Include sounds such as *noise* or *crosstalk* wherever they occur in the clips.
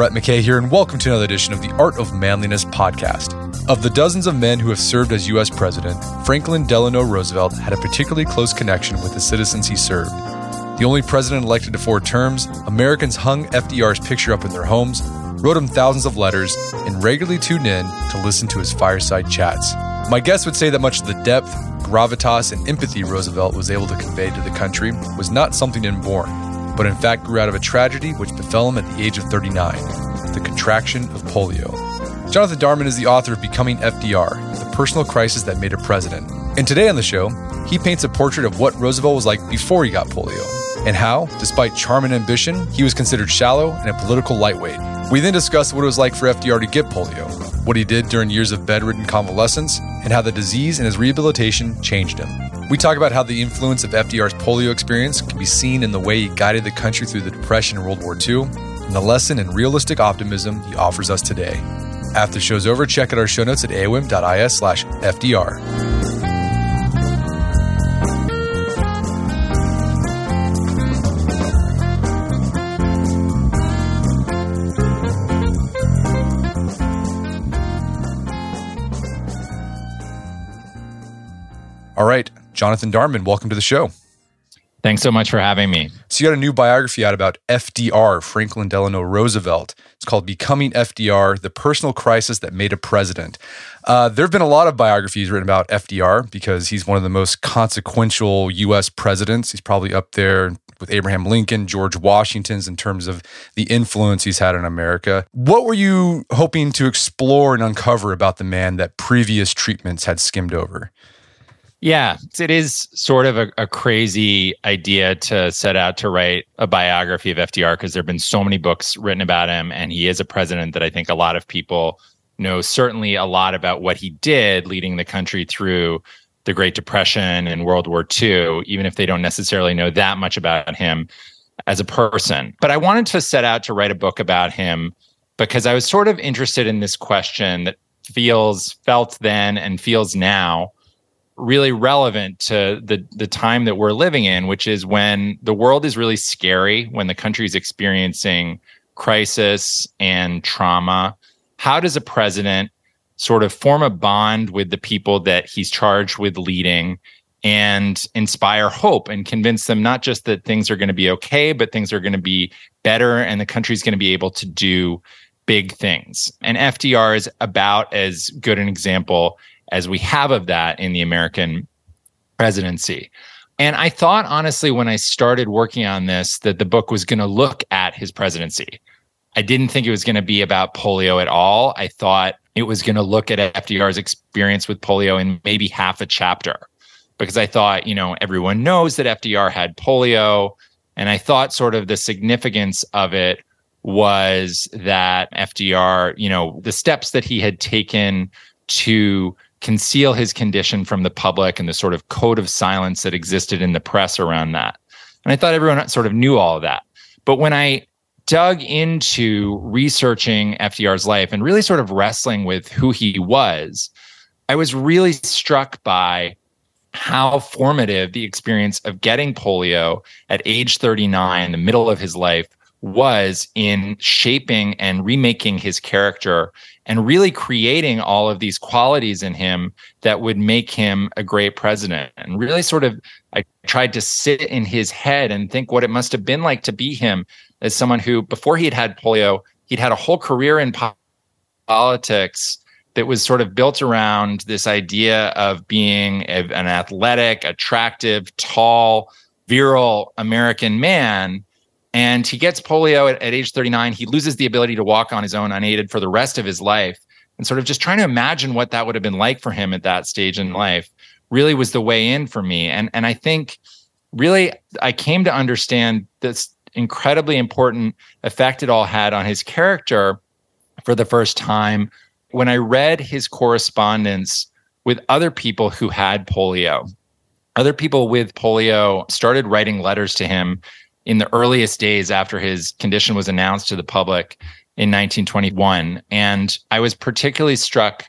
Brett McKay here, and welcome to another edition of the Art of Manliness podcast. Of the dozens of men who have served as U.S. President, Franklin Delano Roosevelt had a particularly close connection with the citizens he served. The only president elected to four terms, Americans hung FDR's picture up in their homes, wrote him thousands of letters, and regularly tuned in to listen to his fireside chats. My guests would say that much of the depth, gravitas, and empathy Roosevelt was able to convey to the country was not something inborn but in fact grew out of a tragedy which befell him at the age of 39 the contraction of polio. Jonathan Darman is the author of Becoming FDR, the personal crisis that made a president. And today on the show, he paints a portrait of what Roosevelt was like before he got polio, and how, despite charm and ambition, he was considered shallow and a political lightweight. We then discuss what it was like for FDR to get polio, what he did during years of bedridden convalescence, and how the disease and his rehabilitation changed him. We talk about how the influence of FDR's polio experience can be seen in the way he guided the country through the Depression and World War II, and the lesson in realistic optimism he offers us today. After the show's over, check out our show notes at aom.is slash FDR. Jonathan Darman, welcome to the show. Thanks so much for having me. So, you got a new biography out about FDR, Franklin Delano Roosevelt. It's called Becoming FDR The Personal Crisis That Made a President. Uh, there have been a lot of biographies written about FDR because he's one of the most consequential U.S. presidents. He's probably up there with Abraham Lincoln, George Washington's in terms of the influence he's had in America. What were you hoping to explore and uncover about the man that previous treatments had skimmed over? Yeah, it is sort of a, a, crazy idea to set out to write a biography of FDR because there have been so many books written about him, and he is a president that I think a lot of people know certainly a lot about what he did leading the country through the Great Depression and World War II, even if they don't necessarily know that much about him as a person. But I wanted to set out to write a book about him because I was sort of interested in this question that feels felt then and feels now really relevant to the the time that we're living in, which is when the world is really scary, when the country is experiencing crisis and trauma. How does a president sort of form a bond with the people that he's charged with leading and inspire hope and convince them not just that things are going to be okay, but things are going to be better and the country's going to be able to do big things. And FDR is about as good an example as we have of that in the American presidency. And I thought, honestly, when I started working on this, that the book was going to look at his presidency. I didn't think it was going to be about polio at all. I thought it was going to look at FDR's experience with polio in maybe half a chapter because I thought, you know, everyone knows that FDR had polio. And I thought sort of the significance of it was that FDR, you know, the steps that he had taken to conceal his condition from the public and the sort of code of silence that existed in the press around that. And I thought everyone sort of knew all of that. But when I dug into researching FDR's life and really sort of wrestling with who he was, I was really struck by how formative the experience of getting polio at age 39, the middle of his life, was in shaping and remaking his character and really creating all of these qualities in him that would make him a great president. And really sort of, I tried to sit in his head and think what it must have been like to be him as someone who, before he had had polio, he'd had a whole career in politics that was sort of built around this idea of being a, an athletic, attractive, tall, virile American man and he gets polio at, at age 39. He loses the ability to walk on his own unaided for the rest of his life. And sort of just trying to imagine what that would have been like for him at that stage in life really was the way in for me. And and I think really I came to understand this incredibly important effect it all had on his character for the first time when I read his correspondence with other people who had polio. Other people with polio started writing letters to him in the earliest days after his condition was announced to the public in 1921. And I was particularly struck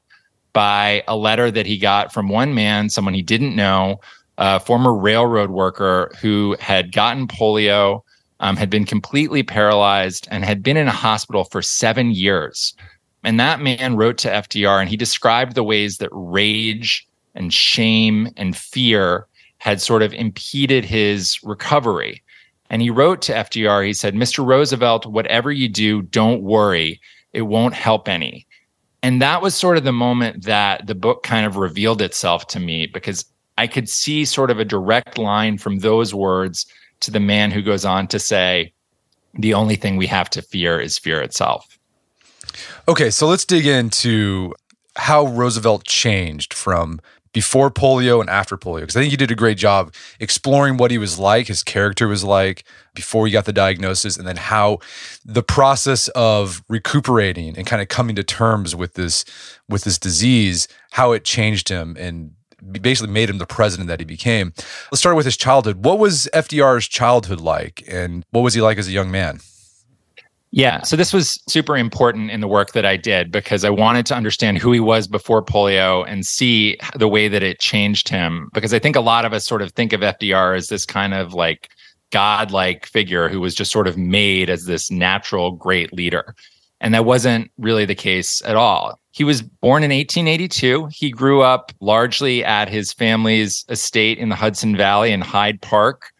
by a letter that he got from one man, someone he didn't know, a former railroad worker who had gotten polio, um, had been completely paralyzed, and had been in a hospital for seven years. And that man wrote to FDR and he described the ways that rage and shame and fear had sort of impeded his recovery. And he wrote to FDR, he said, Mr. Roosevelt, whatever you do, don't worry. It won't help any. And that was sort of the moment that the book kind of revealed itself to me because I could see sort of a direct line from those words to the man who goes on to say, the only thing we have to fear is fear itself. Okay, so let's dig into how Roosevelt changed from before polio and after polio because I think you did a great job exploring what he was like, his character was like before he got the diagnosis, and then how the process of recuperating and kind of coming to terms with this with this disease, how it changed him and basically made him the president that he became. Let's start with his childhood. What was FDR's childhood like, and what was he like as a young man? Yeah. So this was super important in the work that I did because I wanted to understand who he was before polio and see the way that it changed him. Because I think a lot of us sort of think of FDR as this kind of like godlike figure who was just sort of made as this natural great leader. And that wasn't really the case at all. He was born in 1882. He grew up largely at his family's estate in the Hudson Valley in Hyde Park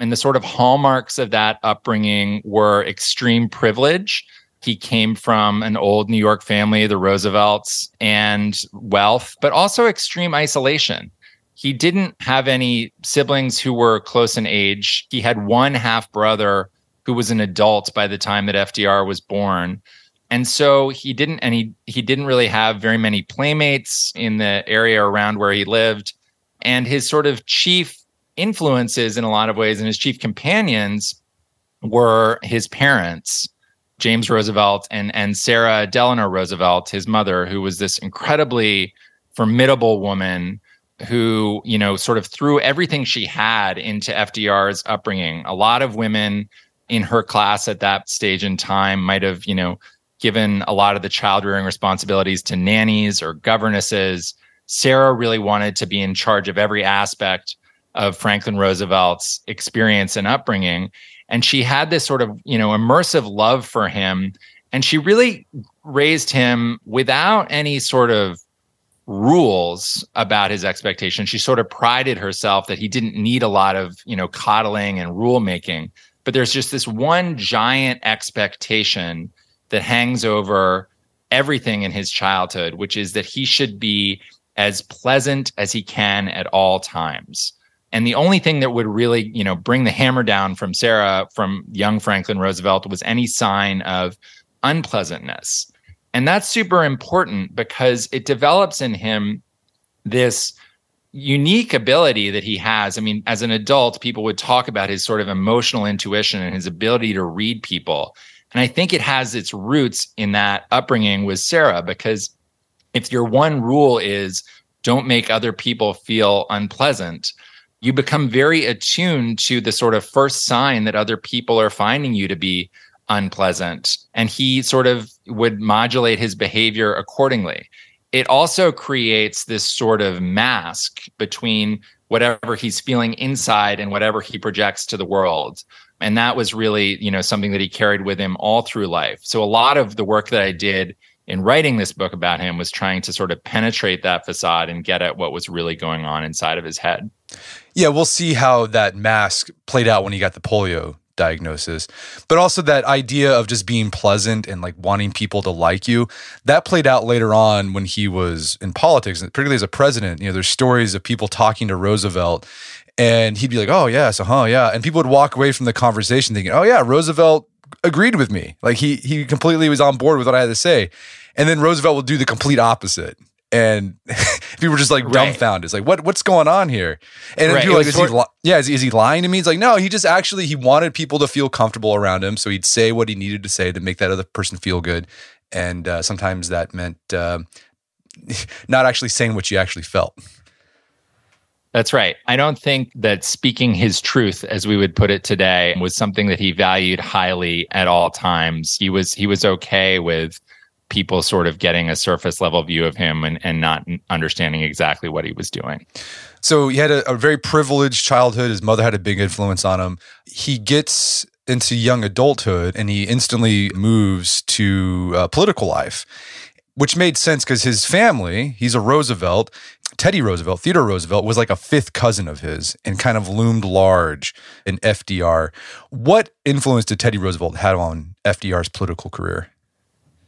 and the sort of hallmarks of that upbringing were extreme privilege. He came from an old New York family, the Roosevelts, and wealth, but also extreme isolation. He didn't have any siblings who were close in age. He had one half brother who was an adult by the time that FDR was born. And so he didn't and he he didn't really have very many playmates in the area around where he lived. And his sort of chief influences in a lot of ways, and his chief companions were his parents, James Roosevelt and and Sarah Delano Roosevelt, his mother, who was this incredibly formidable woman who, you know, sort of threw everything she had into FDR's upbringing. A lot of women in her class at that stage in time might have, you know, given a lot of the child rearing responsibilities to nannies or governesses. Sarah really wanted to be in charge of every aspect of Franklin Roosevelt's experience and upbringing. And she had this sort of, you know, immersive love for him. And she really raised him without any sort of rules about his expectations. She sort of prided herself that he didn't need a lot of, you know, coddling and rule making. But there's just this one giant expectation that hangs over everything in his childhood, which is that he should be as pleasant as he can at all times. And the only thing that would really, you know, bring the hammer down from Sarah, from young Franklin Roosevelt, was any sign of unpleasantness. And that's super important because it develops in him this unique ability that he has. I mean, as an adult, people would talk about his sort of emotional intuition and his ability to read people. And I think it has its roots in that upbringing with Sarah, because if your one rule is don't make other people feel unpleasant, you become very attuned to the sort of first sign that other people are finding you to be unpleasant. And he sort of would modulate his behavior accordingly. It also creates this sort of mask between whatever he's feeling inside and whatever he projects to the world. And that was really, you know, something that he carried with him all through life. So a lot of the work that I did in writing this book about him was trying to sort of penetrate that facade and get at what was really going on inside of his head. Yeah, we'll see how that mask played out when he got the polio diagnosis. But also that idea of just being pleasant and like wanting people to like you, that played out later on when he was in politics, particularly as a president. You know, there's stories of people talking to Roosevelt and he'd be like, "Oh yeah, so huh, yeah," and people would walk away from the conversation thinking, "Oh yeah, Roosevelt agreed with me. Like he he completely was on board with what I had to say." And then Roosevelt will do the complete opposite. And *laughs* people were just like right. dumbfounded. It's like, what what's going on here? And right. people like, is he li- yeah, is, is he lying to me? It's like, no, he just actually he wanted people to feel comfortable around him, so he'd say what he needed to say to make that other person feel good. And uh, sometimes that meant uh, *laughs* not actually saying what you actually felt. That's right. I don't think that speaking his truth, as we would put it today, was something that he valued highly at all times. He was he was okay with people sort of getting a surface level view of him and, and not understanding exactly what he was doing. So he had a, a very privileged childhood. His mother had a big influence on him. He gets into young adulthood and he instantly moves to uh, political life, which made sense because his family, he's a Roosevelt. Teddy Roosevelt, Theodore Roosevelt, was like a fifth cousin of his and kind of loomed large in FDR. What influence did Teddy Roosevelt have on FDR's political career?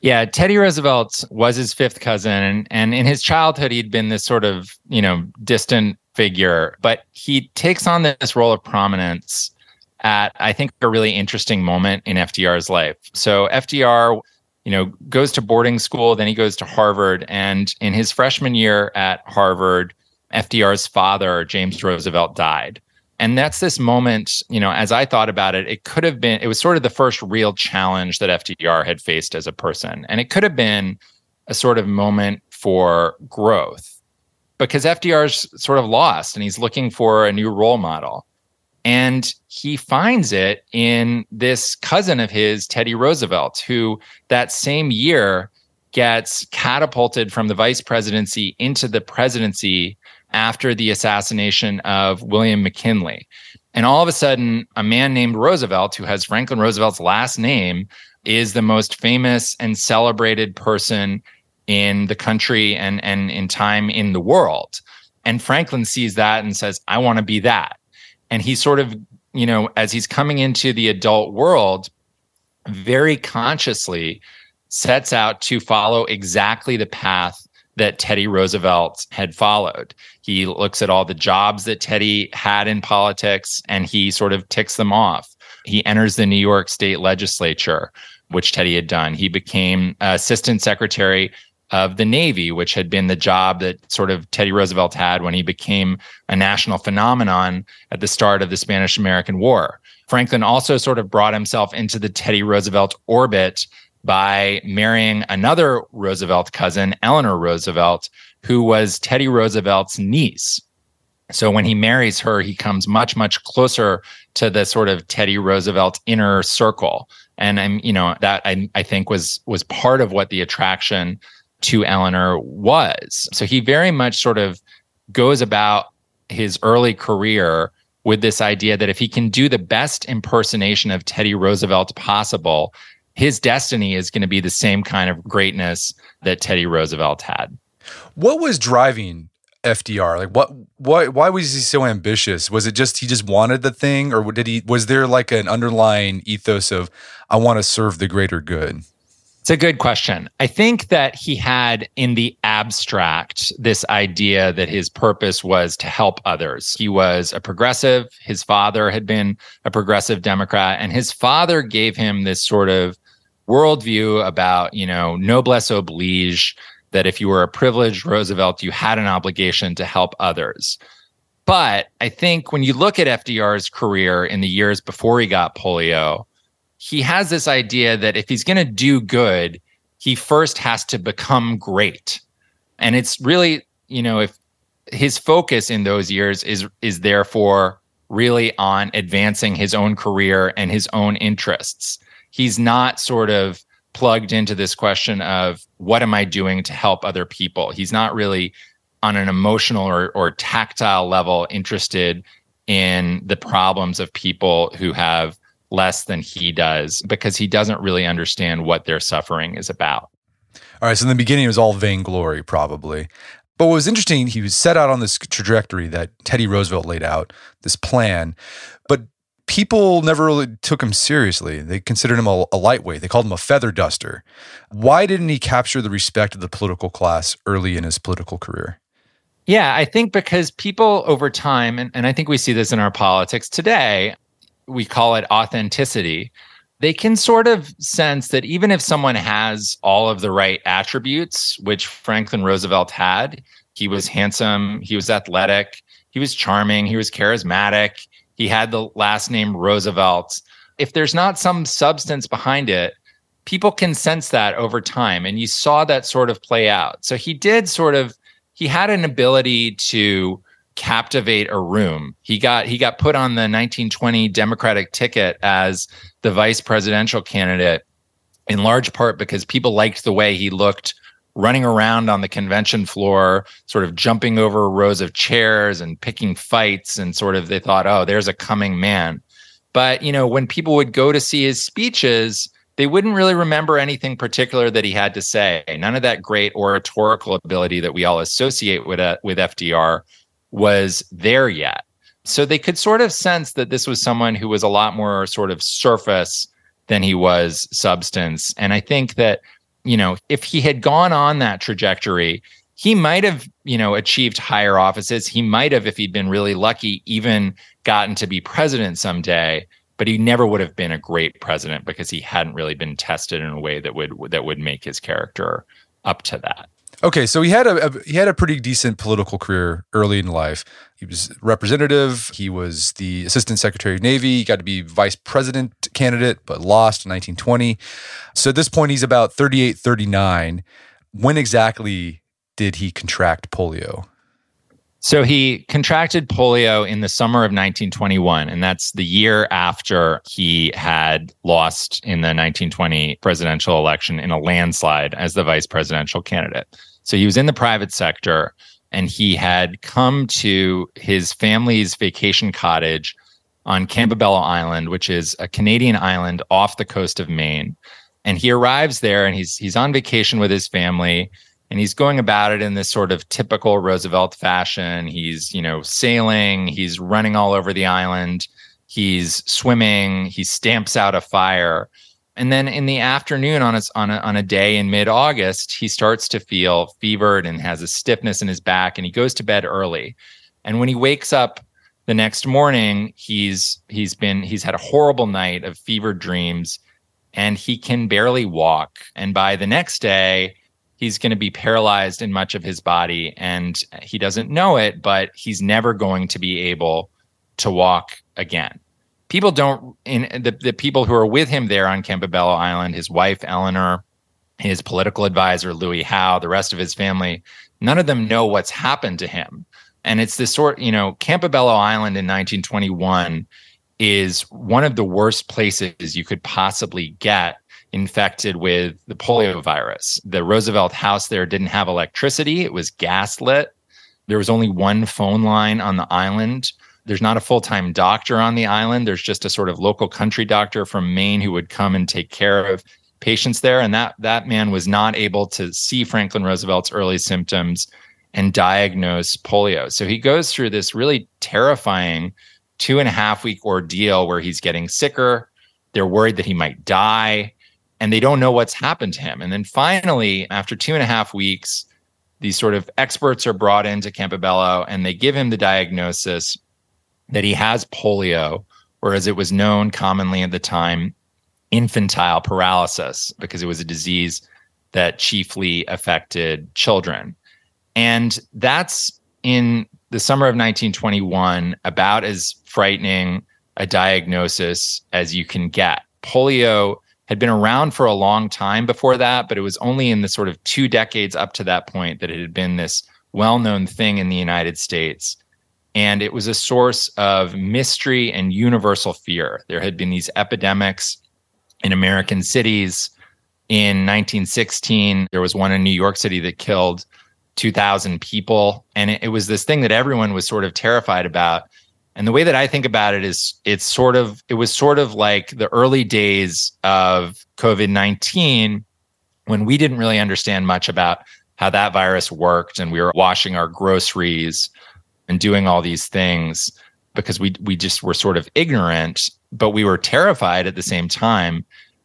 Yeah, Teddy Roosevelt was his fifth cousin, and, in his childhood, he'd been this sort of, you know, distant figure, but he takes on this role of prominence at, I think, a really interesting moment in FDR's life. So FDR, you know, goes to boarding school, then he goes to Harvard, and in his freshman year at Harvard, FDR's father, James Roosevelt, died. And that's this moment, you know, as I thought about it, it could have been, it was sort of the first real challenge that FDR had faced as a person. And it could have been a sort of moment for growth because FDR's sort of lost and he's looking for a new role model. And he finds it in this cousin of his, Teddy Roosevelt, who that same year gets catapulted from the vice presidency into the presidency after the assassination of William McKinley. And all of a sudden, a man named Roosevelt, who has Franklin Roosevelt's last name, is the most famous and celebrated person in the country and, and in time in the world. And Franklin sees that and says, I want to be that. And he sort of, you know, as he's coming into the adult world, very consciously sets out to follow exactly the path that Teddy Roosevelt had followed. He looks at all the jobs that Teddy had in politics and he sort of ticks them off. He enters the New York State legislature, which Teddy had done. He became assistant secretary of the Navy, which had been the job that sort of Teddy Roosevelt had when he became a national phenomenon at the start of the Spanish American War. Franklin also sort of brought himself into the Teddy Roosevelt orbit by marrying another Roosevelt cousin, Eleanor Roosevelt, who was Teddy Roosevelt's niece. So when he marries her, he comes much, much closer to the sort of Teddy Roosevelt inner circle. And I'm, you know, that I, I think was was part of what the attraction to Eleanor was. So he very much sort of goes about his early career with this idea that if he can do the best impersonation of Teddy Roosevelt possible, his destiny is going to be the same kind of greatness that Teddy Roosevelt had. What was driving FDR? Like what why why was he so ambitious? Was it just he just wanted the thing or did he was there like an underlying ethos of I want to serve the greater good? It's a good question. I think that he had in the abstract this idea that his purpose was to help others. He was a progressive. His father had been a progressive Democrat, and his father gave him this sort of worldview about, you know, noblesse oblige, that if you were a privileged Roosevelt, you had an obligation to help others. But I think when you look at FDR's career in the years before he got polio, he has this idea that if he's going to do good, he first has to become great. And it's really, you know, if his focus in those years is is therefore really on advancing his own career and his own interests he's not sort of plugged into this question of what am I doing to help other people? He's not really on an emotional or, or tactile level interested in the problems of people who have less than he does because he doesn't really understand what their suffering is about. All right. So in the beginning, it was all vainglory, probably. But what was interesting, he was set out on this trajectory that Teddy Roosevelt laid out, this plan. But people never really took him seriously. They considered him a, a, lightweight. They called him a feather duster. Why didn't he capture the respect of the political class early in his political career? Yeah, I think because people over time, and, and I think we see this in our politics today, we call it authenticity they can sort of sense that even if someone has all of the right attributes, which Franklin Roosevelt had, he was handsome, he was athletic, he was charming, he was charismatic, he had the last name Roosevelt. If there's not some substance behind it, people can sense that over time. And you saw that sort of play out. So he did sort of, he had an ability to captivate a room. He got he got put on the 1920 Democratic ticket as the vice presidential candidate in large part because people liked the way he looked running around on the convention floor, sort of jumping over rows of chairs and picking fights and sort of they thought, "Oh, there's a coming man." But, you know, when people would go to see his speeches, they wouldn't really remember anything particular that he had to say. None of that great oratorical ability that we all associate with uh, with FDR was there yet. So they could sort of sense that this was someone who was a lot more sort of surface than he was substance. And I think that, you know, if he had gone on that trajectory, he might have, you know, achieved higher offices. He might have, if he'd been really lucky, even gotten to be president someday. But he never would have been a great president because he hadn't really been tested in a way that would that would make his character up to that. Okay, so he had a, a, he had a pretty decent political career early in life. He was representative. He was the assistant secretary of navy. He got to be vice president candidate, but lost in 1920. So at this point, he's about 38, 39. When exactly did he contract polio? So he contracted polio in the summer of 1921, and that's the year after he had lost in the 1920 presidential election in a landslide as the vice presidential candidate. So he was in the private sector and he had come to his family's vacation cottage on Campobello Island, which is a Canadian island off the coast of Maine. And he arrives there and he's he's on vacation with his family and he's going about it in this sort of typical Roosevelt fashion. He's, you know, sailing, he's running all over the island, he's swimming, he stamps out a fire. And then in the afternoon on a, on a, on a day in mid August, he starts to feel fevered and has a stiffness in his back and he goes to bed early. And when he wakes up the next morning, he's he's been he's had a horrible night of fevered dreams and he can barely walk. And by the next day, he's going to be paralyzed in much of his body and he doesn't know it, but he's never going to be able to walk again people don't in the, the people who are with him there on Campobello Island, his wife Eleanor, his political advisor Louis Howe, the rest of his family, none of them know what's happened to him. And it's this sort, you know, Campobello Island in 1921 is one of the worst places you could possibly get infected with the polio virus. The Roosevelt house there didn't have electricity, it was gaslit. There was only one phone line on the island. There's not a full time doctor on the island. There's just a sort of local country doctor from Maine who would come and take care of patients there. And that that man was not able to see Franklin Roosevelt's early symptoms and diagnose polio. So he goes through this really terrifying two and a half week ordeal where he's getting sicker. They're worried that he might die and they don't know what's happened to him. And then finally, after two and a half weeks, these sort of experts are brought into Campobello and they give him the diagnosis that he has polio, or as it was known commonly at the time, infantile paralysis, because it was a disease that chiefly affected children. And that's in the summer of 1921, about as frightening a diagnosis as you can get. Polio had been around for a long time before that, but it was only in the sort of two decades up to that point that it had been this well known thing in the United States. And it was a source of mystery and universal fear. There had been these epidemics in American cities. In 1916, there was one in New York City that killed 2,000 people. And it, it was this thing that everyone was sort of terrified about. And the way that I think about it is it's sort of it was sort of like the early days of COVID-19 when we didn't really understand much about how that virus worked and we were washing our groceries and doing all these things because we we just were sort of ignorant but we were terrified at the same time.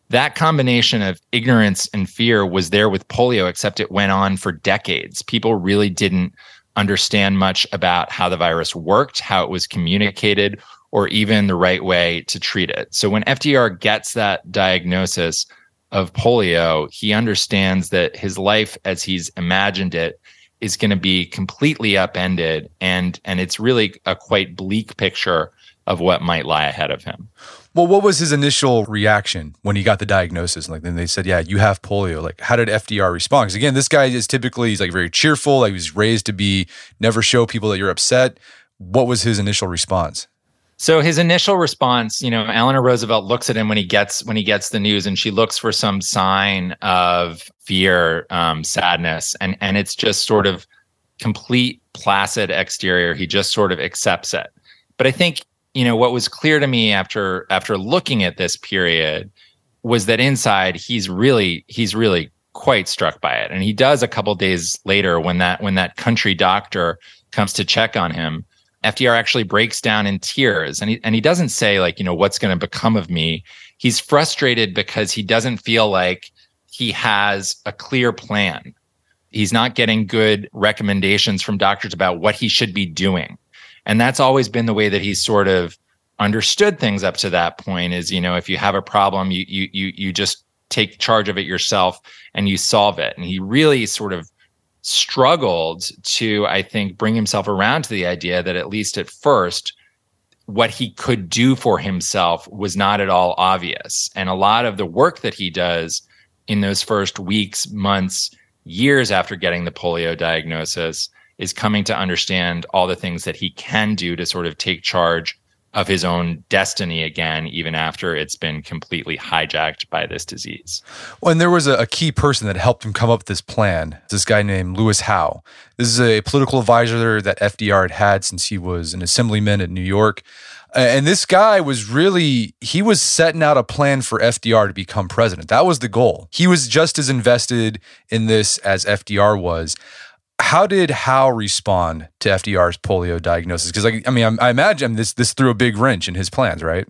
That combination of ignorance and fear was there with polio except it went on for decades. People really didn't understand much about how the virus worked how it was communicated or even the right way to treat it. So when fdr gets that diagnosis of polio he understands that his life as he's imagined it is going to be completely upended and and it's really a quite bleak picture of what might lie ahead of him. Well, what was his initial reaction when he got the diagnosis? Like then they said, "Yeah, you have polio." Like, how did FDR respond? Because again, this guy is typically he's like very cheerful. Like he was raised to be never show people that you're upset. What was his initial response? So his initial response, you know, Eleanor Roosevelt looks at him when he gets when he gets the news, and she looks for some sign of fear, um, sadness, and and it's just sort of complete placid exterior. He just sort of accepts it. But I think you know what was clear to me after after looking at this period was that inside he's really he's really quite struck by it, and he does a couple days later when that when that country doctor comes to check on him FDR actually breaks down in tears and he and he doesn't say like, you know, what's going to become of me. He's frustrated because he doesn't feel like he has a clear plan. He's not getting good recommendations from doctors about what he should be doing. And that's always been the way that he's sort of understood things up to that point is, you know, if you have a problem, you you you you just take charge of it yourself and you solve it. And he really sort of struggled to, I think, bring himself around to the idea that at least at first, what he could do for himself was not at all obvious. And a lot of the work that he does in those first weeks, months, years after getting the polio diagnosis is coming to understand all the things that he can do to sort of take charge of his own destiny again, even after it's been completely hijacked by this disease. Well, and there was a, a, key person that helped him come up with this plan. This guy named Louis Howe. This is a political advisor that FDR had had since he was an assemblyman in New York. And this guy was really, he was setting out a plan for FDR to become president. That was the goal. He was just as invested in this as FDR was how did Howe respond to FDR's polio diagnosis? Because I, I mean, I, I imagine this this threw a big wrench in his plans, right?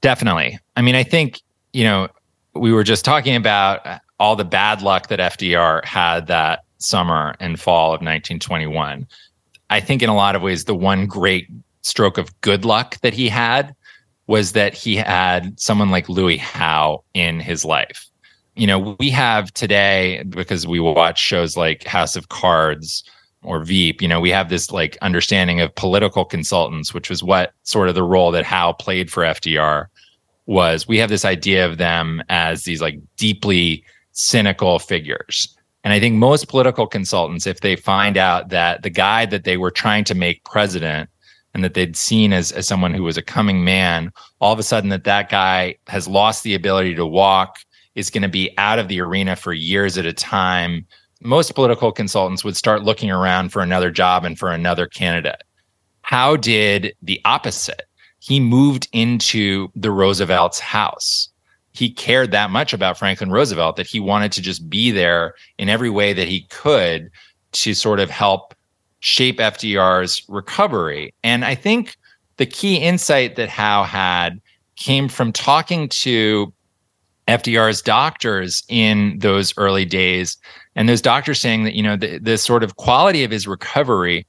Definitely. I mean, I think you know we were just talking about uh, all the bad luck that FDR had that summer and fall of 1921. I think in a lot of ways, the one great stroke of good luck that he had was that he had someone like Louis Howe in his life you know, we have today because we watch shows like House of Cards or Veep, you know, we have this like understanding of political consultants, which was what sort of the role that Howe played for FDR was. We have this idea of them as these like deeply cynical figures. And I think most political consultants, if they find out that the guy that they were trying to make president and that they'd seen as, as someone who was a coming man, all of a sudden that that guy has lost the ability to walk, is going to be out of the arena for years at a time, most political consultants would start looking around for another job and for another candidate. Howe did the opposite. He moved into the Roosevelt's house. He cared that much about Franklin Roosevelt that he wanted to just be there in every way that he could to sort of help shape FDR's recovery. And I think the key insight that Howe had came from talking to FDR's doctors in those early days, and those doctors saying that you know the, the sort of quality of his recovery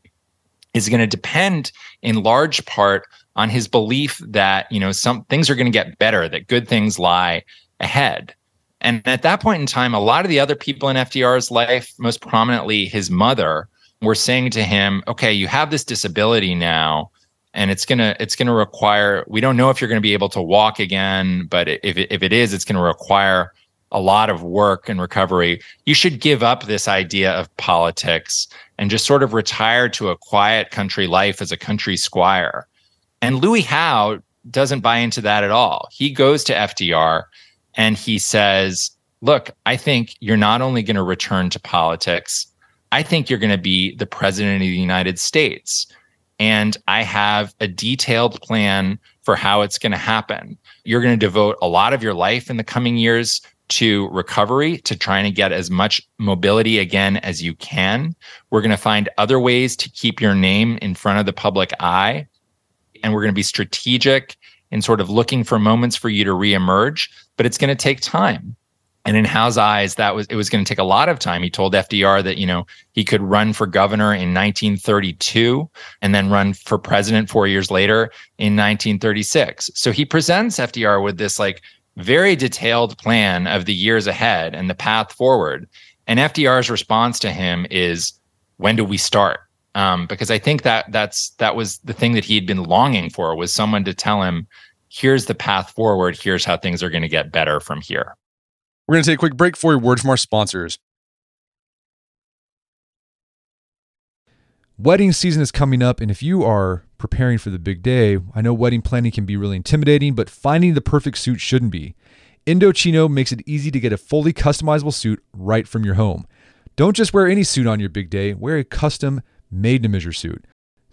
is going to depend in large part on his belief that you know some things are going to get better, that good things lie ahead. And at that point in time, a lot of the other people in FDR's life, most prominently his mother, were saying to him, "Okay, you have this disability now." And it's gonna it's gonna require. We don't know if you're to be able to walk again, but if if it is, it's to require a lot of work and recovery. You should give up this idea of politics and just sort of retire to a quiet country life as a country squire. And Louis Howe doesn't buy into that at all. He goes to FDR and he says, Look, I think you're not only going to return to politics, I think you're going to be the president of the United States and I have a detailed plan for how it's going to happen. You're going to devote a lot of your life in the coming years to recovery, to trying to get as much mobility again as you can. We're going to find other ways to keep your name in front of the public eye. And we're going to be strategic in sort of looking for moments for you to reemerge, but it's going to take time. And in Howe's eyes, that was it was going to take a lot of time. He told FDR that you know he could run for governor in 1932 and then run for president four years later in 1936. So he presents FDR with this like very detailed plan of the years ahead and the path forward. And FDR's response to him is, "When do we start?" Um, because I think that that's that was the thing that he had been longing for was someone to tell him, "Here's the path forward. Here's how things are going to get better from here." We're going to take a quick break for a word from our sponsors. Wedding season is coming up, and if you are preparing for the big day, I know wedding planning can be really intimidating, but finding the perfect suit shouldn't be. Indochino makes it easy to get a fully customizable suit right from your home. Don't just wear any suit on your big day, wear a custom made to measure suit.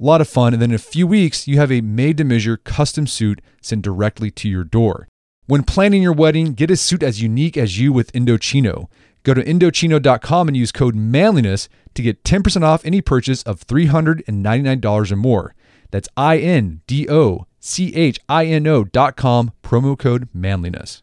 A lot of fun. And then in a few weeks, you have a made to measure custom suit sent directly to your door. When planning your wedding, get a suit as unique as you with Indochino. Go to Indochino.com and use code manliness to get 10% off any purchase of $399 or more. That's I N D O C H I N O.com, promo code manliness.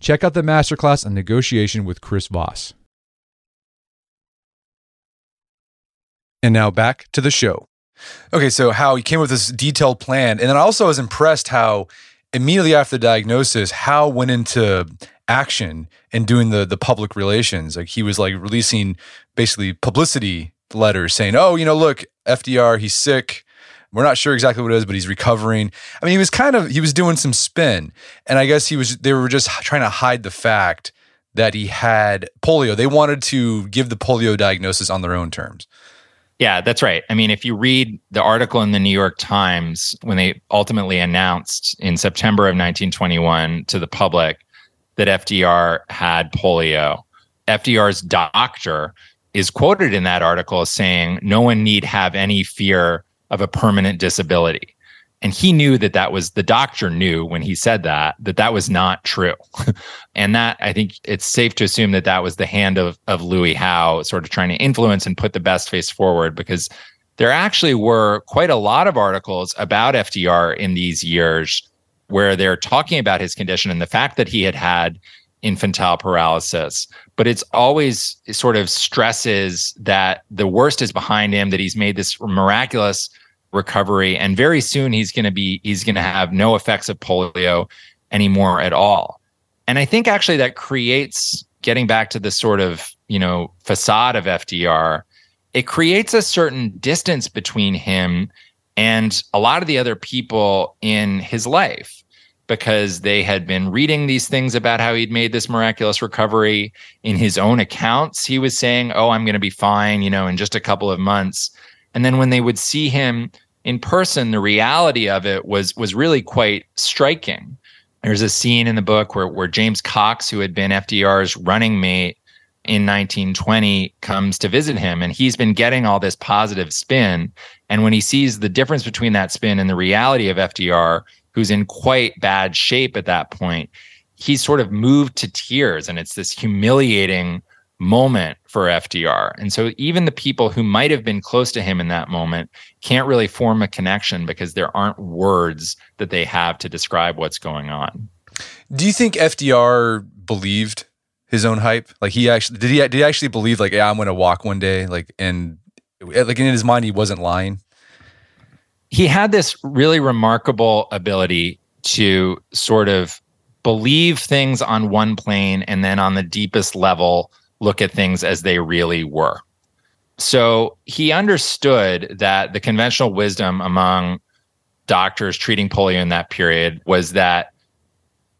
Check out the masterclass on negotiation with Chris Voss. And now back to the show. Okay, so Howe he came with this detailed plan. And then I also was impressed how immediately after the diagnosis, Howe went into action and doing the the public relations. Like he was like releasing basically publicity letters saying, "Oh, you know, look, FDR, he's sick. We're not sure exactly what it is, but he's recovering." I mean, he was kind of he was doing some spin, and I guess he was they were just trying to hide the fact that he had polio. They wanted to give the polio diagnosis on their own terms. Yeah, that's right. I mean, if you read the article in the New York Times when they ultimately announced in September of 1921 to the public that FDR had polio, FDR's doctor is quoted in that article as saying, no one need have any fear of a permanent disability. And he knew that that was the doctor knew when he said that, that that was not true. *laughs* and that I think it's safe to assume that that was the hand of, of Louis Howe sort of trying to influence and put the best face forward because there actually were quite a lot of articles about FDR in these years where they're talking about his condition and the fact that he had had infantile paralysis but it's always sort of stresses that the worst is behind him that he's made this miraculous recovery and very soon he's going to be he's going to have no effects of polio anymore at all. And i think actually that creates getting back to the sort of you know facade of fdr it creates a certain distance between him and a lot of the other people in his life because they had been reading these things about how he'd made this miraculous recovery in his own accounts he was saying oh i'm going to be fine you know in just a couple of months and then when they would see him in person, the reality of it was was really quite striking. There's a scene in the book where where James Cox, who had been FDR's running mate in 1920, comes to visit him, and he's been getting all this positive spin. And when he sees the difference between that spin and the reality of FDR, who's in quite bad shape at that point, he's sort of moved to tears, and it's this humiliating moment for FDR. And so even the people who might have been close to him in that moment can't really form a connection because there aren't words that they have to describe what's going on. Do you think FDR believed his own hype? Like he actually did he did he actually believe like yeah I'm going to walk one day like and like in his mind he wasn't lying? He had this really remarkable ability to sort of believe things on one plane and then on the deepest level look at things as they really were. So he understood that the conventional wisdom among doctors treating polio in that period was that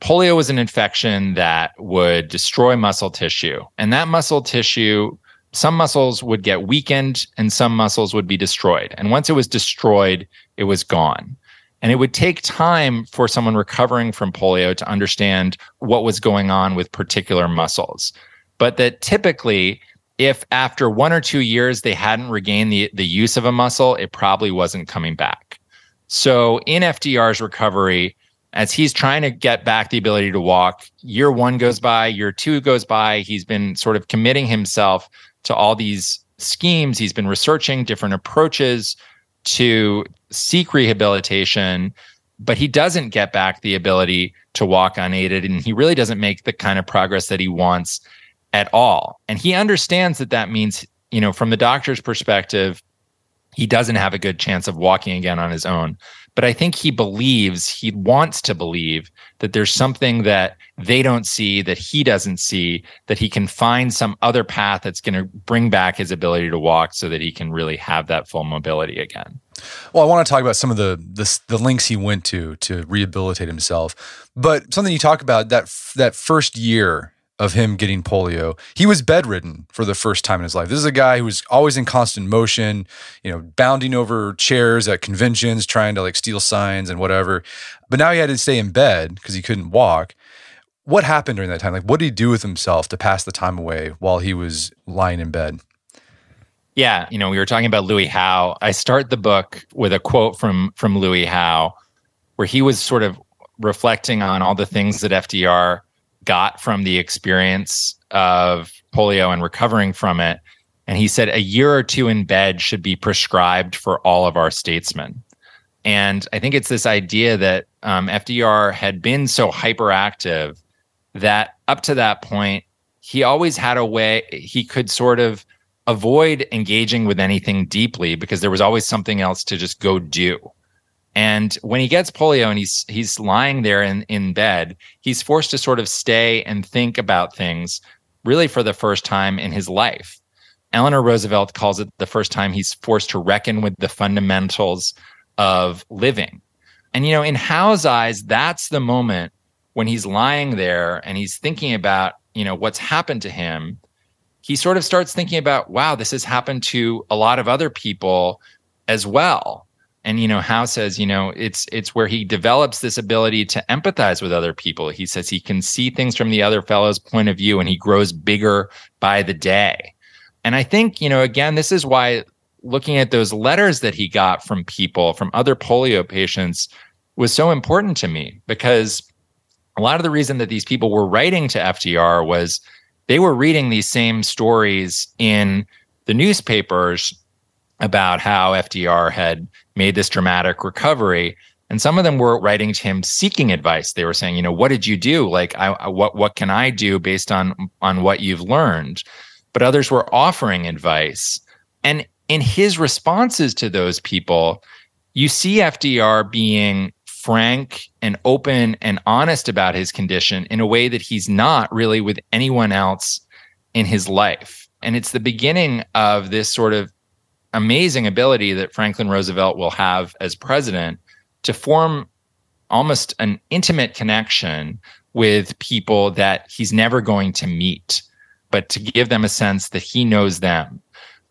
polio was an infection that would destroy muscle tissue. And that muscle tissue, some muscles would get weakened and some muscles would be destroyed. And once it was destroyed, it was gone. And it would take time for someone recovering from polio to understand what was going on with particular muscles but that typically if after one or two years they hadn't regained the, the use of a muscle, it probably wasn't coming back. So in FDR's recovery, as he's trying to get back the ability to walk, year one goes by, year two goes by. He's been sort of committing himself to all these schemes. He's been researching different approaches to seek rehabilitation, but he doesn't get back the ability to walk unaided. And he really doesn't make the kind of progress that he wants at all. And he understands that that means, you know, from the doctor's perspective, he doesn't have a good chance of walking again on his own. But I think he believes, he wants to believe that there's something that they don't see, that he doesn't see, that he can find some other path that's going to bring back his ability to walk so that he can really have that full mobility again. Well, I want to talk about some of the, the the links he went to to rehabilitate himself. But something you talk about that that first year of him getting polio. He was bedridden for the first time in his life. This is a guy who was always in constant motion, you know, bounding over chairs at conventions, trying to like steal signs and whatever. But now he had to stay in bed because he couldn't walk. What happened during that time? Like, what did he do with himself to pass the time away while he was lying in bed? Yeah, you know, we were talking about Louis Howe. I start the book with a quote from from Louis Howe, where he was sort of reflecting on all the things that FDR got from the experience of polio and recovering from it. And he said a year or two in bed should be prescribed for all of our statesmen. And I think it's this idea that um, FDR had been so hyperactive that up to that point, he always had a way he could sort of avoid engaging with anything deeply because there was always something else to just go do. And when he gets polio and he's he's lying there in, in bed, he's forced to sort of stay and think about things really for the first time in his life. Eleanor Roosevelt calls it the first time he's forced to reckon with the fundamentals of living. And, you know, in Howe's eyes, that's the moment when he's lying there and he's thinking about, you know, what's happened to him. He sort of starts thinking about, wow, this has happened to a lot of other people as well. And you know, Howe says, you know, it's it's where he develops this ability to empathize with other people. He says he can see things from the other fellow's point of view and he grows bigger by the day. And I think, you know, again, this is why looking at those letters that he got from people, from other polio patients, was so important to me because a lot of the reason that these people were writing to FDR was they were reading these same stories in the newspapers about how FDR had made this dramatic recovery. And some of them were writing to him seeking advice. They were saying, you know, what did you do? Like, I, what what can I do based on on what you've learned? But others were offering advice. And in his responses to those people, you see FDR being frank and open and honest about his condition in a way that he's not really with anyone else in his life. And it's the beginning of this sort of amazing ability that Franklin Roosevelt will have as president to form almost an intimate connection with people that he's never going to meet, but to give them a sense that he knows them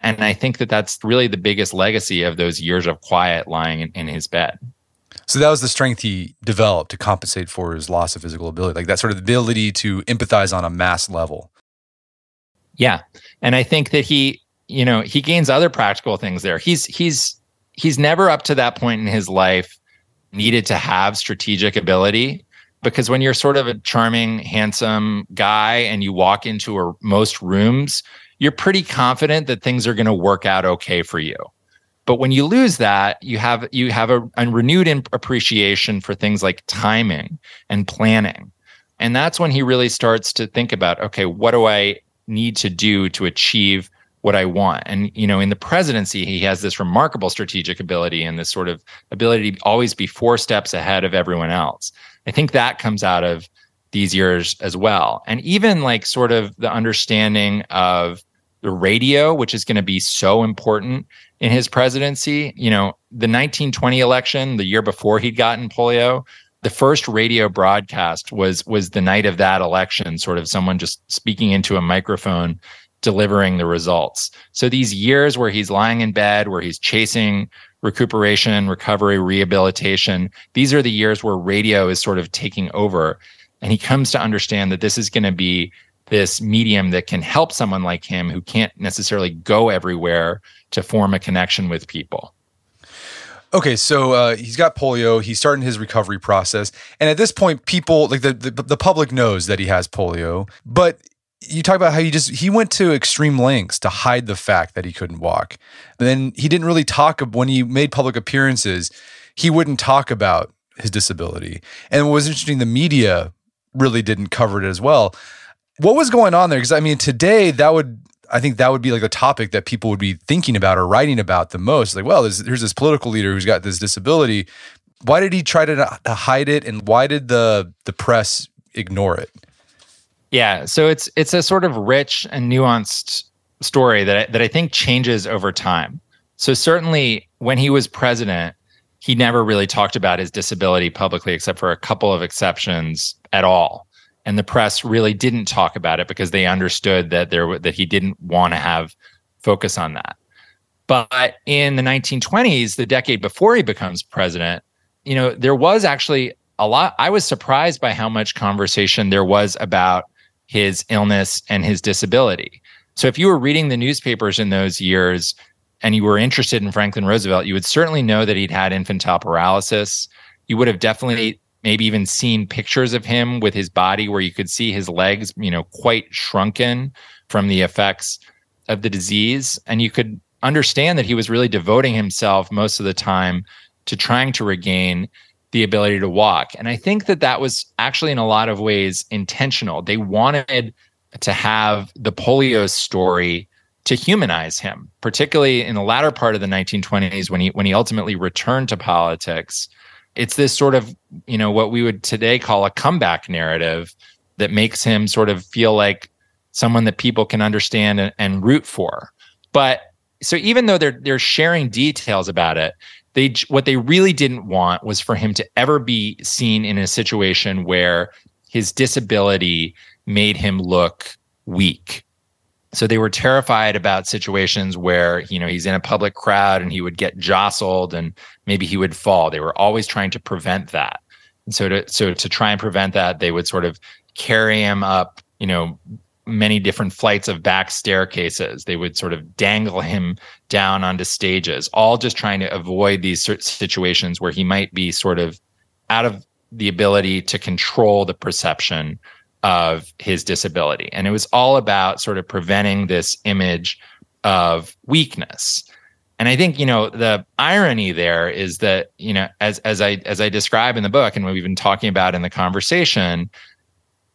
and I think that that's really the biggest legacy of those years of quiet lying in, in, his bed. So that was the strength he developed to compensate for his loss of physical ability, like that sort of ability to empathize on a mass level. Yeah. And I think that he, you know, he gains other practical things there. He's he's he's never up to that point in his life needed to have strategic ability because when you're sort of a charming, handsome guy and you walk into a, most rooms, you're pretty confident that things are going to work out okay for you. But when you lose that, you have you have a, a renewed appreciation for things like timing and planning. And that's when he really starts to think about, okay, what do I need to do to achieve what I want? And you know, in the presidency, he has this remarkable strategic ability and this sort of ability to always be four steps ahead of everyone else. I think that comes out of these years as well. And even like sort of the understanding of the radio, which is going to be so important in his presidency. You know, the 1920 election, the year before he'd gotten polio, the first radio broadcast was was the night of that election, sort of someone just speaking into a microphone delivering the results. So these years where he's lying in bed, where he's chasing recuperation, recovery, rehabilitation, these are the years where radio is sort of taking over. And he comes to understand that this is going to be this medium that can help someone like him who can't necessarily go everywhere to form a connection with people. Okay, so uh, he's got polio. He's starting his recovery process, and at this point, people like the, the the public knows that he has polio. But you talk about how he just he went to extreme lengths to hide the fact that he couldn't walk. And then he didn't really talk when he made public appearances. He wouldn't talk about his disability. And what was interesting, the media really didn't cover it as well. What was going on there? Because I mean, today that would I think that would be like a topic that people would be thinking about or writing about the most. Like, well, there's, here's this political leader who's got this disability. Why did he try to, to hide it, and why did the the press ignore it? Yeah, so it's it's a sort of rich and nuanced story that I, that I think changes over time. So certainly when he was president, he never really talked about his disability publicly, except for a couple of exceptions at all and the press really didn't talk about it because they understood that there that he didn't want to have focus on that. But in the 1920s, the decade before he becomes president, you know, there was actually a lot. I was surprised by how much conversation there was about his illness and his disability. So if you were reading the newspapers in those years and you were interested in Franklin Roosevelt, you would certainly know that he'd had infantile paralysis. You would have definitely maybe even seen pictures of him with his body where you could see his legs, you know, quite shrunken from the effects of the disease. And you could understand that he was really devoting himself most of the time to trying to regain the ability to walk. And I think that that was actually in a lot of ways intentional. They wanted to have the polio story to humanize him, particularly in the latter part of the 1920s when he when he ultimately returned to politics. It's this sort of, you know, what we would today call a comeback narrative that makes him sort of feel like someone that people can understand and, and root for. But so even though they're they're sharing details about it, they what they really didn't want was for him to ever be seen in a situation where his disability made him look weak. So they were terrified about situations where, you know, he's in a public crowd and he would get jostled and maybe he would fall. They were always trying to prevent that. And so to so to try and prevent that, they would sort of carry him up, you know, many different flights of back staircases. They would sort of dangle him down onto stages, all just trying to avoid these situations where he might be sort of out of the ability to control the perception of his disability. And it was all about sort of preventing this image of weakness. And I think, you know, the irony there is that, you know, as as I as I describe in the book and we've been talking about in the conversation,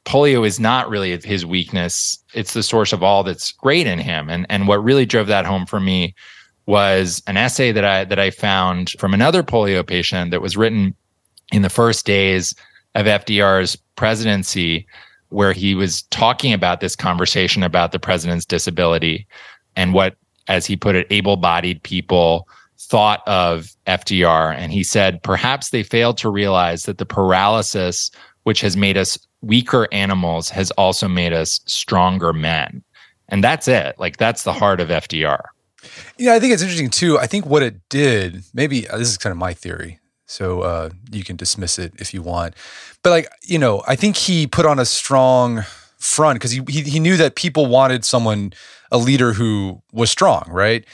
polio is not really his weakness. It's the source of all that's great in him. And and what really drove that home for me was an essay that I that I found from another polio patient that was written in the first days of FDR's presidency where he was talking about this conversation about the president's disability and what, as he put it, able bodied people thought of FDR. And he said, perhaps they failed to realize that the paralysis, which has made us weaker animals, has also made us stronger men. And that's it. Like, that's the heart of FDR. Yeah, I think it's interesting too. I think what it did, maybe uh, this is kind of my theory, so uh, you can dismiss it if you want. But like, you know, I think he put on a strong front because he, he he knew that people wanted someone, a leader who was strong, right?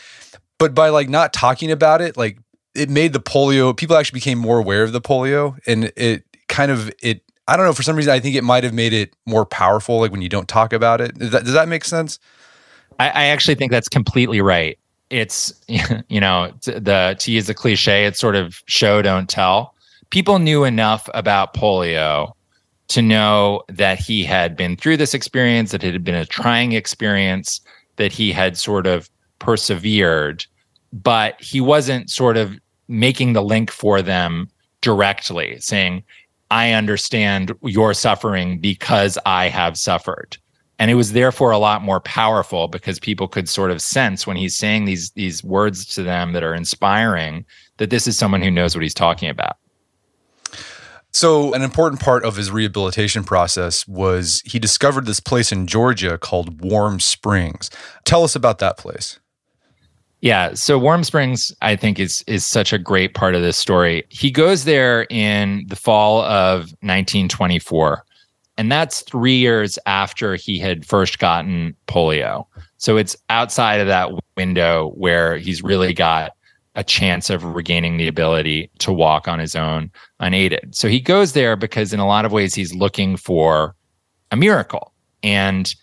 But by like not talking about it, like it made the polio people actually became more aware of the polio, and it kind of it. I don't know. For some reason, I think it might have made it more powerful. Like when you don't talk about it. Does that, does that make sense? I, I actually think that's completely right. It's *laughs* you know the to use the cliche, it's sort of show don't tell people knew enough about polio to know that he had been through this experience, that it had been a trying experience, that he had sort of persevered, but he wasn't sort of making the link for them directly, saying, I understand your suffering because I have suffered. And it was therefore a lot more powerful because people could sort of sense when he's saying these these words to them that are inspiring that this is someone who knows what he's talking about. So, an important part of his rehabilitation process was he discovered this place in Georgia called Warm Springs. Tell us about that place. Yeah, so Warm Springs I think is is such a great part of this story. He goes there in the fall of 1924 and that's 3 years after he had first gotten polio. So it's outside of that window where he's really got a chance of regaining the ability to walk on his own unaided. So he goes there because, in a lot of ways, he's looking for a miracle. And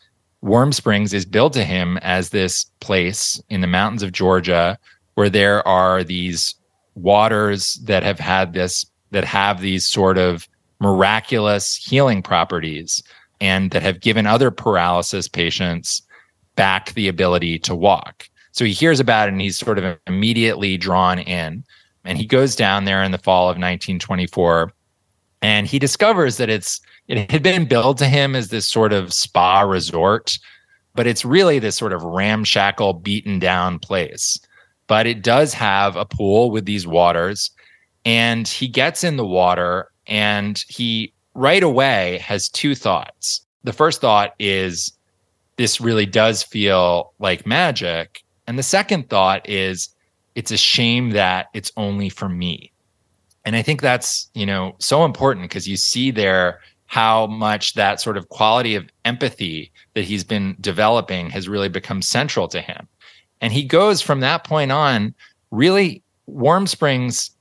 Warm Springs is billed to him as this place in the mountains of Georgia where there are these waters that have had this, that have these sort of miraculous healing properties and that have given other paralysis patients back the ability to walk. So he hears about it and he's sort of immediately drawn in. And he goes down there in the fall of 1924 and he discovers that it's it had been billed to him as this sort of spa resort, but it's really this sort of ramshackle, beaten down place. But it does have a pool with these waters. And he gets in the water and he right away has two thoughts. The first thought is this really does feel like magic. And the second thought is it's a shame that it's only for me. And I think that's, you know, so important because you see there how much that sort of quality of empathy that he's been developing has really become central to him. And he goes from that point on, really, Warm Springs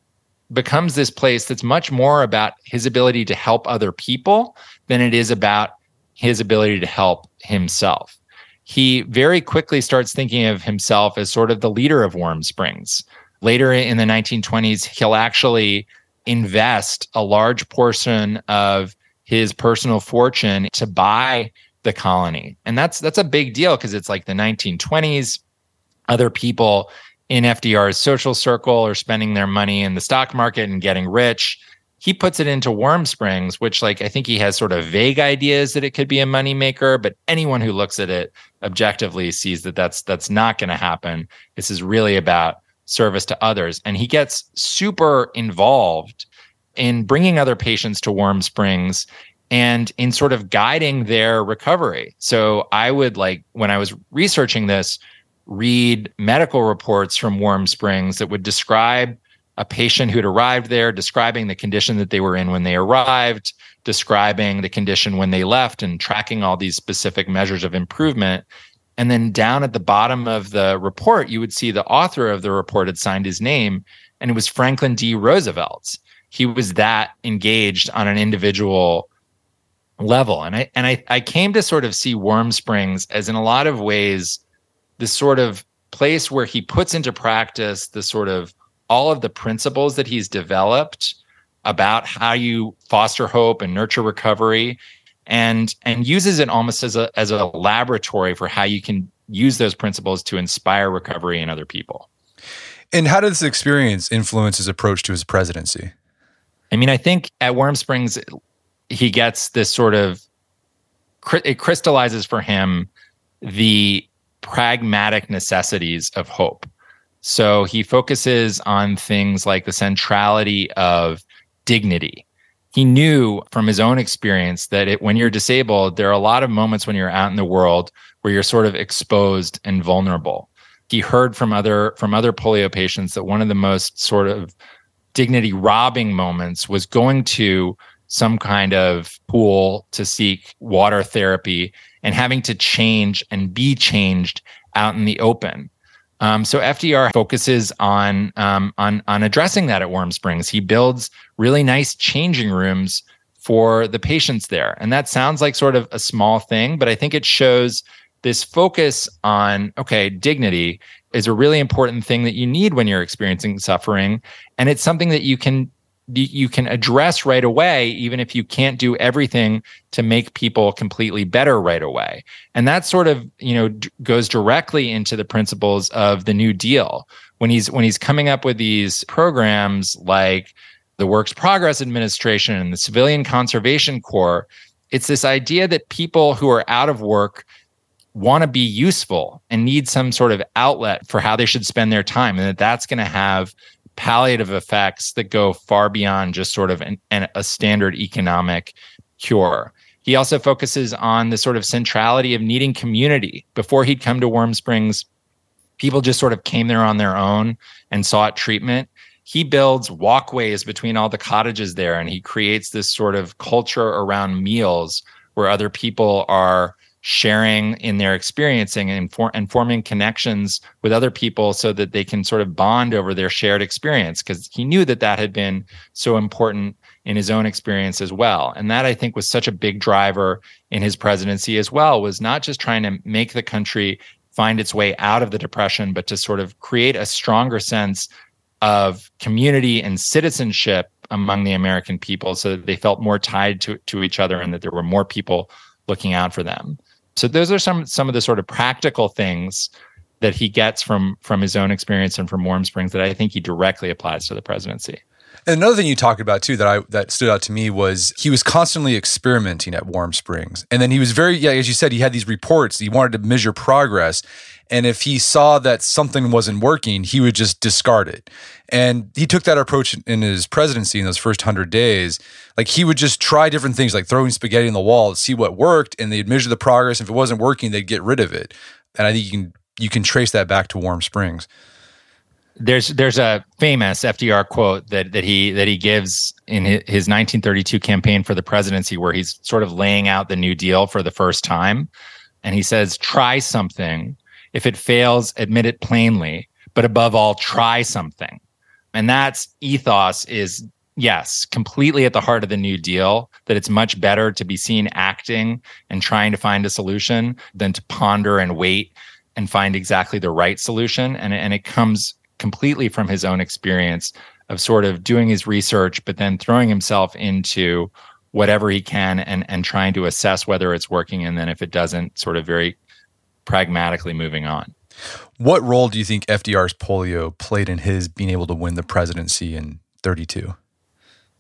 becomes this place that's much more about his ability to help other people than it is about his ability to help himself. He very quickly starts thinking of himself as sort of the leader of Warm Springs. Later in the 1920s, he'll actually invest a large portion of his personal fortune to buy the colony. And that's that's a big deal because it's like the 1920s. Other people in FDR's social circle are spending their money in the stock market and getting rich. He puts it into Warm Springs, which like I think he has sort of vague ideas that it could be a moneymaker, but anyone who looks at it objectively sees that that's that's not going to happen. This is really about service to others and he gets super involved in bringing other patients to Warm Springs and in sort of guiding their recovery. So I would like, when I was researching this, read medical reports from Warm Springs that would describe a patient who'd arrived there, describing the condition that they were in when they arrived, describing the condition when they left, and tracking all these specific measures of improvement. And then down at the bottom of the report, you would see the author of the report had signed his name, and it was Franklin D. Roosevelt he was that engaged on an individual level. And I and I, I came to sort of see Warm Springs as in a lot of ways this sort of place where he puts into practice the sort of all of the principles that he's developed about how you foster hope and nurture recovery and and uses it almost as a as a laboratory for how you can use those principles to inspire recovery in other people. And how did this experience influence his approach to his presidency? I mean, I think at Warm Springs, he gets this sort of, it crystallizes for him the pragmatic necessities of hope. So he focuses on things like the centrality of dignity. He knew from his own experience that it, when you're disabled, there are a lot of moments when you're out in the world where you're sort of exposed and vulnerable. He heard from other from other polio patients that one of the most sort of dignity robbing moments was going to some kind of pool to seek water therapy and having to change and be changed out in the open. Um, so FDR focuses on um, on on addressing that at Warm Springs. He builds really nice changing rooms for the patients there, and that sounds like sort of a small thing, but I think it shows this focus on okay dignity is a really important thing that you need when you're experiencing suffering. And it's something that you can you can address right away even if you can't do everything to make people completely better right away. And that sort of you know d- goes directly into the principles of the new deal. When he's when he's coming up with these programs like the works progress administration and the civilian conservation corps it's this idea that people who are out of work want to be useful and need some sort of outlet for how they should spend their time and that that's going to have palliative effects that go far beyond just sort of an, an, a standard economic cure. He also focuses on the sort of centrality of needing community. Before he'd come to warm springs people just sort of came there on their own and sought treatment. He builds walkways between all the cottages there and he creates this sort of culture around meals where other people are sharing in their experiencing and, for, and forming connections with other people so that they can sort of bond over their shared experience because he knew that that had been so important in his own experience as well. And that i think was such a big driver in his presidency as well was not just trying to make the country find its way out of the depression but to sort of create a stronger sense of community and citizenship among the american people so that they felt more tied to, to each other and that there were more people looking out for them so those are some some of the sort of practical things that he gets from from his own experience and from Warm Springs that I think he directly applies to the presidency. And another thing you talked about too that I that stood out to me was he was constantly experimenting at Warm Springs. And then he was very yeah, as you said, he had these reports, he wanted to measure progress. And if he saw that something wasn't working, he would just discard it. And he took that approach in his presidency in those first hundred days. Like he would just try different things, like throwing spaghetti in the wall to see what worked, and they'd measure the progress. If it wasn't working, they'd get rid of it. And I think you can you can trace that back to Warm Springs. There's there's a famous FDR quote that that he that he gives in his 1932 campaign for the presidency, where he's sort of laying out the New Deal for the first time, and he says, "Try something." If it fails, admit it plainly, but above all, try something. And that's ethos is yes, completely at the heart of the New Deal, that it's much better to be seen acting and trying to find a solution than to ponder and wait and find exactly the right solution. And, and it comes completely from his own experience of sort of doing his research, but then throwing himself into whatever he can and, and trying to assess whether it's working. And then if it doesn't, sort of very pragmatically moving on. What role do you think FDR's polio played in his being able to win the presidency in 32?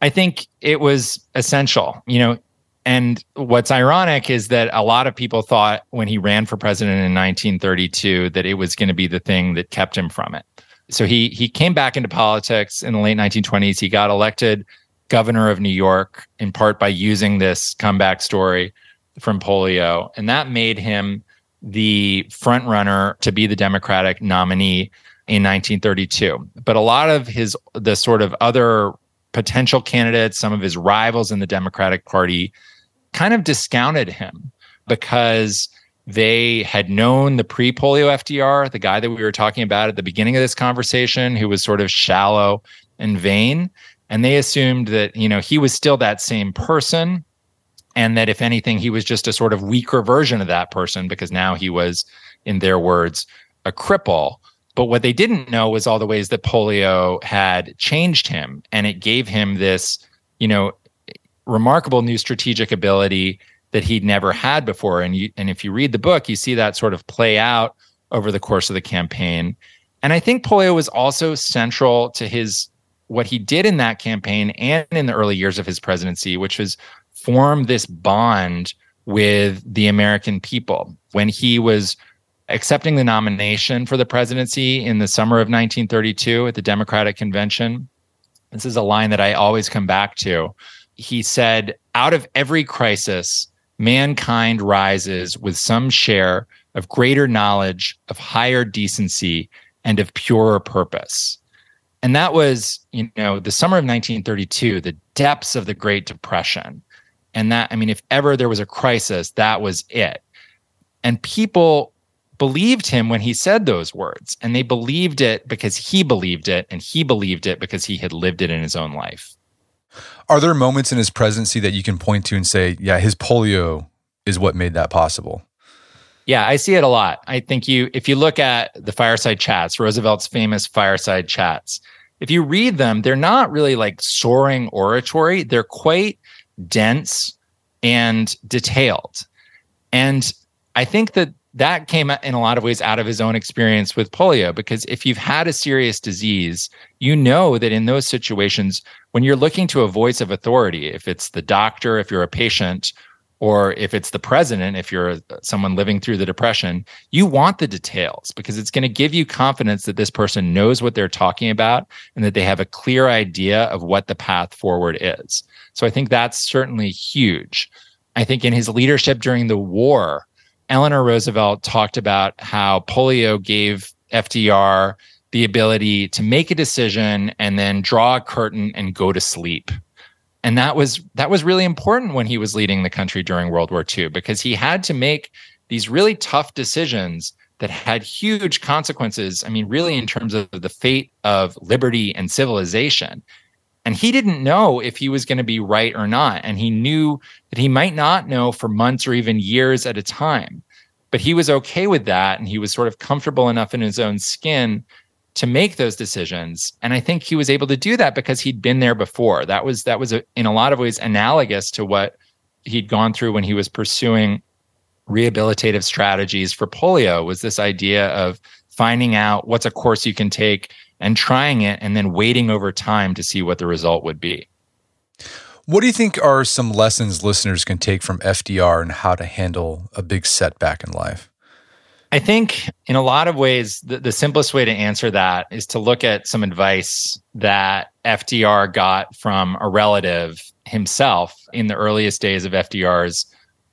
I think it was essential, you know. And what's ironic is that a lot of people thought when he ran for president in 1932 that it was going to be the thing that kept him from it. So he he came back into politics in the late 1920s. He got elected governor of New York in part by using this comeback story from polio, and that made him the front runner to be the Democratic nominee in 1932. But a lot of his the sort of other potential candidates, some of his rivals in the Democratic Party, kind of discounted him because they had known the pre polio FDR, the guy that we were talking about at the beginning of this conversation, who was sort of shallow and vain. And they assumed that, you know, he was still that same person. And that if anything, he was just a sort of weaker version of that person because now he was, in their words, a cripple. But what they didn't know was all the ways that polio had changed him. And it gave him this, you know, remarkable new strategic ability that he'd never had before. And you, and if you read the book, you see that sort of play out over the course of the campaign. And I think polio was also central to his what he did in that campaign and in the early years of his presidency, which was form this bond with the American people. When he was accepting the nomination for the presidency in the summer of 1932 at the Democratic Convention. This is a line that I always come back to. He said, Out of every crisis, mankind rises with some share of greater knowledge, of higher decency, and of purer purpose. And that was, you know, the summer of 1932, the depths of the Great Depression. And that, I mean, if ever there was a crisis, that was it. And people believed him when he said those words. And they believed it because he believed it, and he believed it because he had lived it in his own life. Are there moments in his presidency that you can point to and say, yeah, his polio is what made that possible? Yeah, I see it a lot. I think you, if you look at the fireside chats, Roosevelt's famous fireside chats, if you read them, they're not really like soaring oratory. They're quite dense and detailed. And I think that that came in a lot of ways out of his own experience with polio because if you've had a serious disease you know that in those situations when you're looking to a voice of authority if it's the doctor if you're a patient or if it's the president if you're uh, someone living through the depression you want the details because it's going to give you confidence that this person knows what they're talking about and that they have a clear idea of what the path forward is so i think that's certainly huge i think in his leadership during the war Eleanor Roosevelt talked about how polio gave FDR the ability to make a decision and then draw a curtain and go to sleep. And that was that was really important when he was leading the country during World War II because he had to make these really tough decisions that had huge consequences. I mean, really in terms of the fate of liberty and civilization. And he didn't know if he was going to be right or not. And he knew that he might not know for months or even years at a time. But he was okay with that. And he was sort of comfortable enough in his own skin to make those decisions. And I think he was able to do that because he'd been there before. That was that was a, in a lot of ways analogous to what he'd gone through when he was pursuing rehabilitative strategies for polio was this idea of finding out what's a course you can take and trying it and then waiting over time to see what the result would be. What do you think are some lessons listeners can take from FDR and how to handle a big setback in life? I think in a lot of ways, the, the simplest way to answer that is to look at some advice that FDR got from a relative himself in the earliest days of FDR's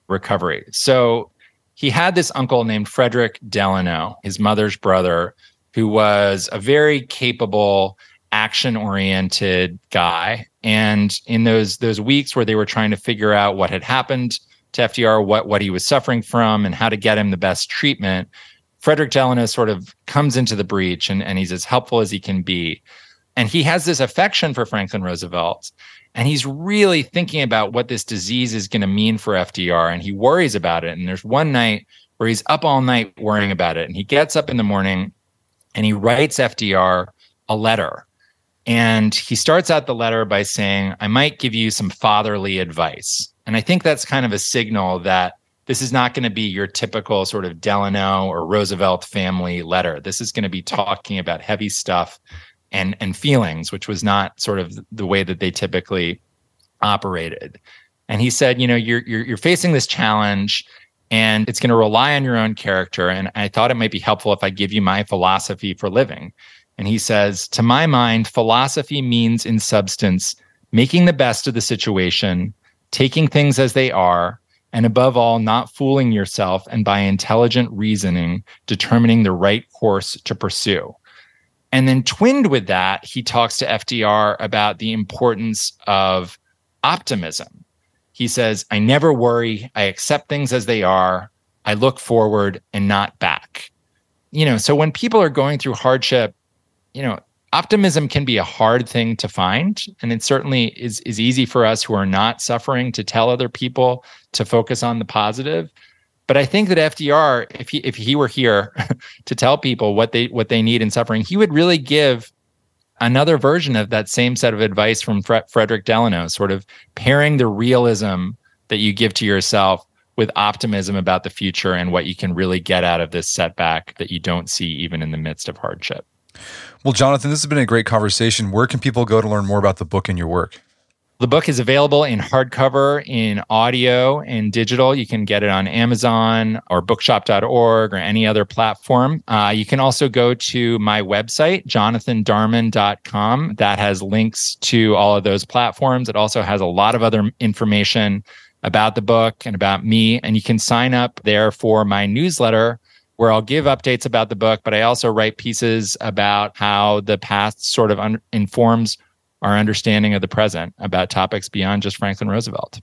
recovery. So he had this uncle named Frederick Delano, his mother's brother, who was a very capable, action oriented guy. And in those those weeks where they were trying to figure out what had happened to FDR, what what he was suffering from, and how to get him the best treatment, Frederick Delano sort of comes into the breach and, and he's as helpful as he can be. And he has this affection for Franklin Roosevelt. And he's really thinking about what this disease is going to mean for FDR. And he worries about it. And there's one night where he's up all night worrying about it. And he gets up in the morning and he writes FDR a letter. And he starts out the letter by saying, I might give you some fatherly advice. And I think that's kind of a signal that this is not going to be your typical sort of Delano or Roosevelt family letter. This is going to be talking about heavy stuff and and feelings, which was not sort of the way that they typically operated. And he said, you know, you're you're, you're facing this challenge and it's going to rely on your own character and I thought it might be helpful if I give you my philosophy for living. And he says, to my mind, philosophy means in substance making the best of the situation, taking things as they are, and above all, not fooling yourself and by intelligent reasoning, determining the right course to pursue. And then, twinned with that, he talks to FDR about the importance of optimism. He says, I never worry. I accept things as they are. I look forward and not back. You know, so when people are going through hardship, you know, optimism can be a hard thing to find. And it certainly is, is easy for us who are not suffering to tell other people to focus on the positive. But I think that FDR, if he if he were here *laughs* to tell people what they what they need in suffering, he would really give another version of that same set of advice from Fre- Frederick Delano, sort of pairing the realism that you give to yourself with optimism about the future and what you can really get out of this setback that you don't see even in the midst of hardship. Well, Jonathan, this has been a great conversation. Where can people go to learn more about the book and your work? The book is available in hardcover, in audio, and digital. You can get it on Amazon or bookshop.org or any other platform. Uh, you can also go to my website, jonathandarman.com. That has links to all of those platforms. It also has a lot of other information about the book and about me. And you can sign up there for my newsletter where I'll give updates about the book, but I also write pieces about how the past sort of un- informs our understanding of the present about topics beyond just Franklin Roosevelt.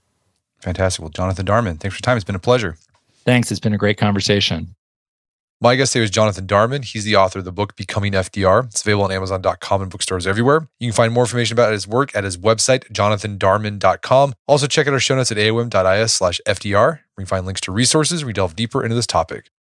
Fantastic. Well, Jonathan Darman, thanks for your time. It's been a pleasure. Thanks. It's been a great conversation. My guest today was Jonathan Darman. He's the author of the book Becoming FDR. It's available on Amazon.com and bookstores everywhere. You can find more information about his work at his website, jonathandarman.com. Also, check out our show notes at aom.is slash FDR. where you can find links to resources we delve deeper into this topic.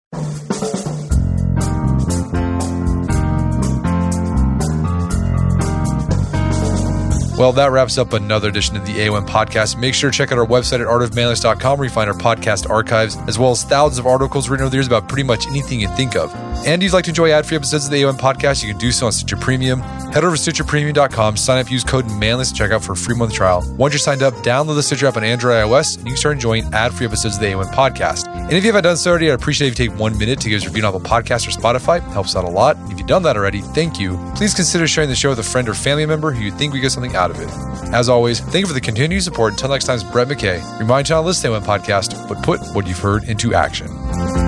Well, that wraps up another edition of the AOM podcast. Make sure to check out our website at artofmanliness.com where you find our podcast archives, as well as thousands of articles written over the years about pretty much anything you think of. And you'd like to enjoy ad-free episodes of the AOM podcast, you can do so on Stitcher Premium. Head over to StitcherPremium.com, sign up, use code manliness to check out for a free month trial. Once you're signed up, download the Stitcher app on Android iOS, and you can start enjoying ad-free episodes of the AOM podcast. And if you haven't done so already, I'd appreciate if you take one minute to give us a review on Apple Podcasts or Spotify. It helps out a lot. If you've done that already, thank you. Please consider sharing the show with a friend or family member who you think we get something out of it. As always, thank you for the continued support. Until next time, Brett McKay. Remind you to not listen to AOM podcast, but put what you've heard into action.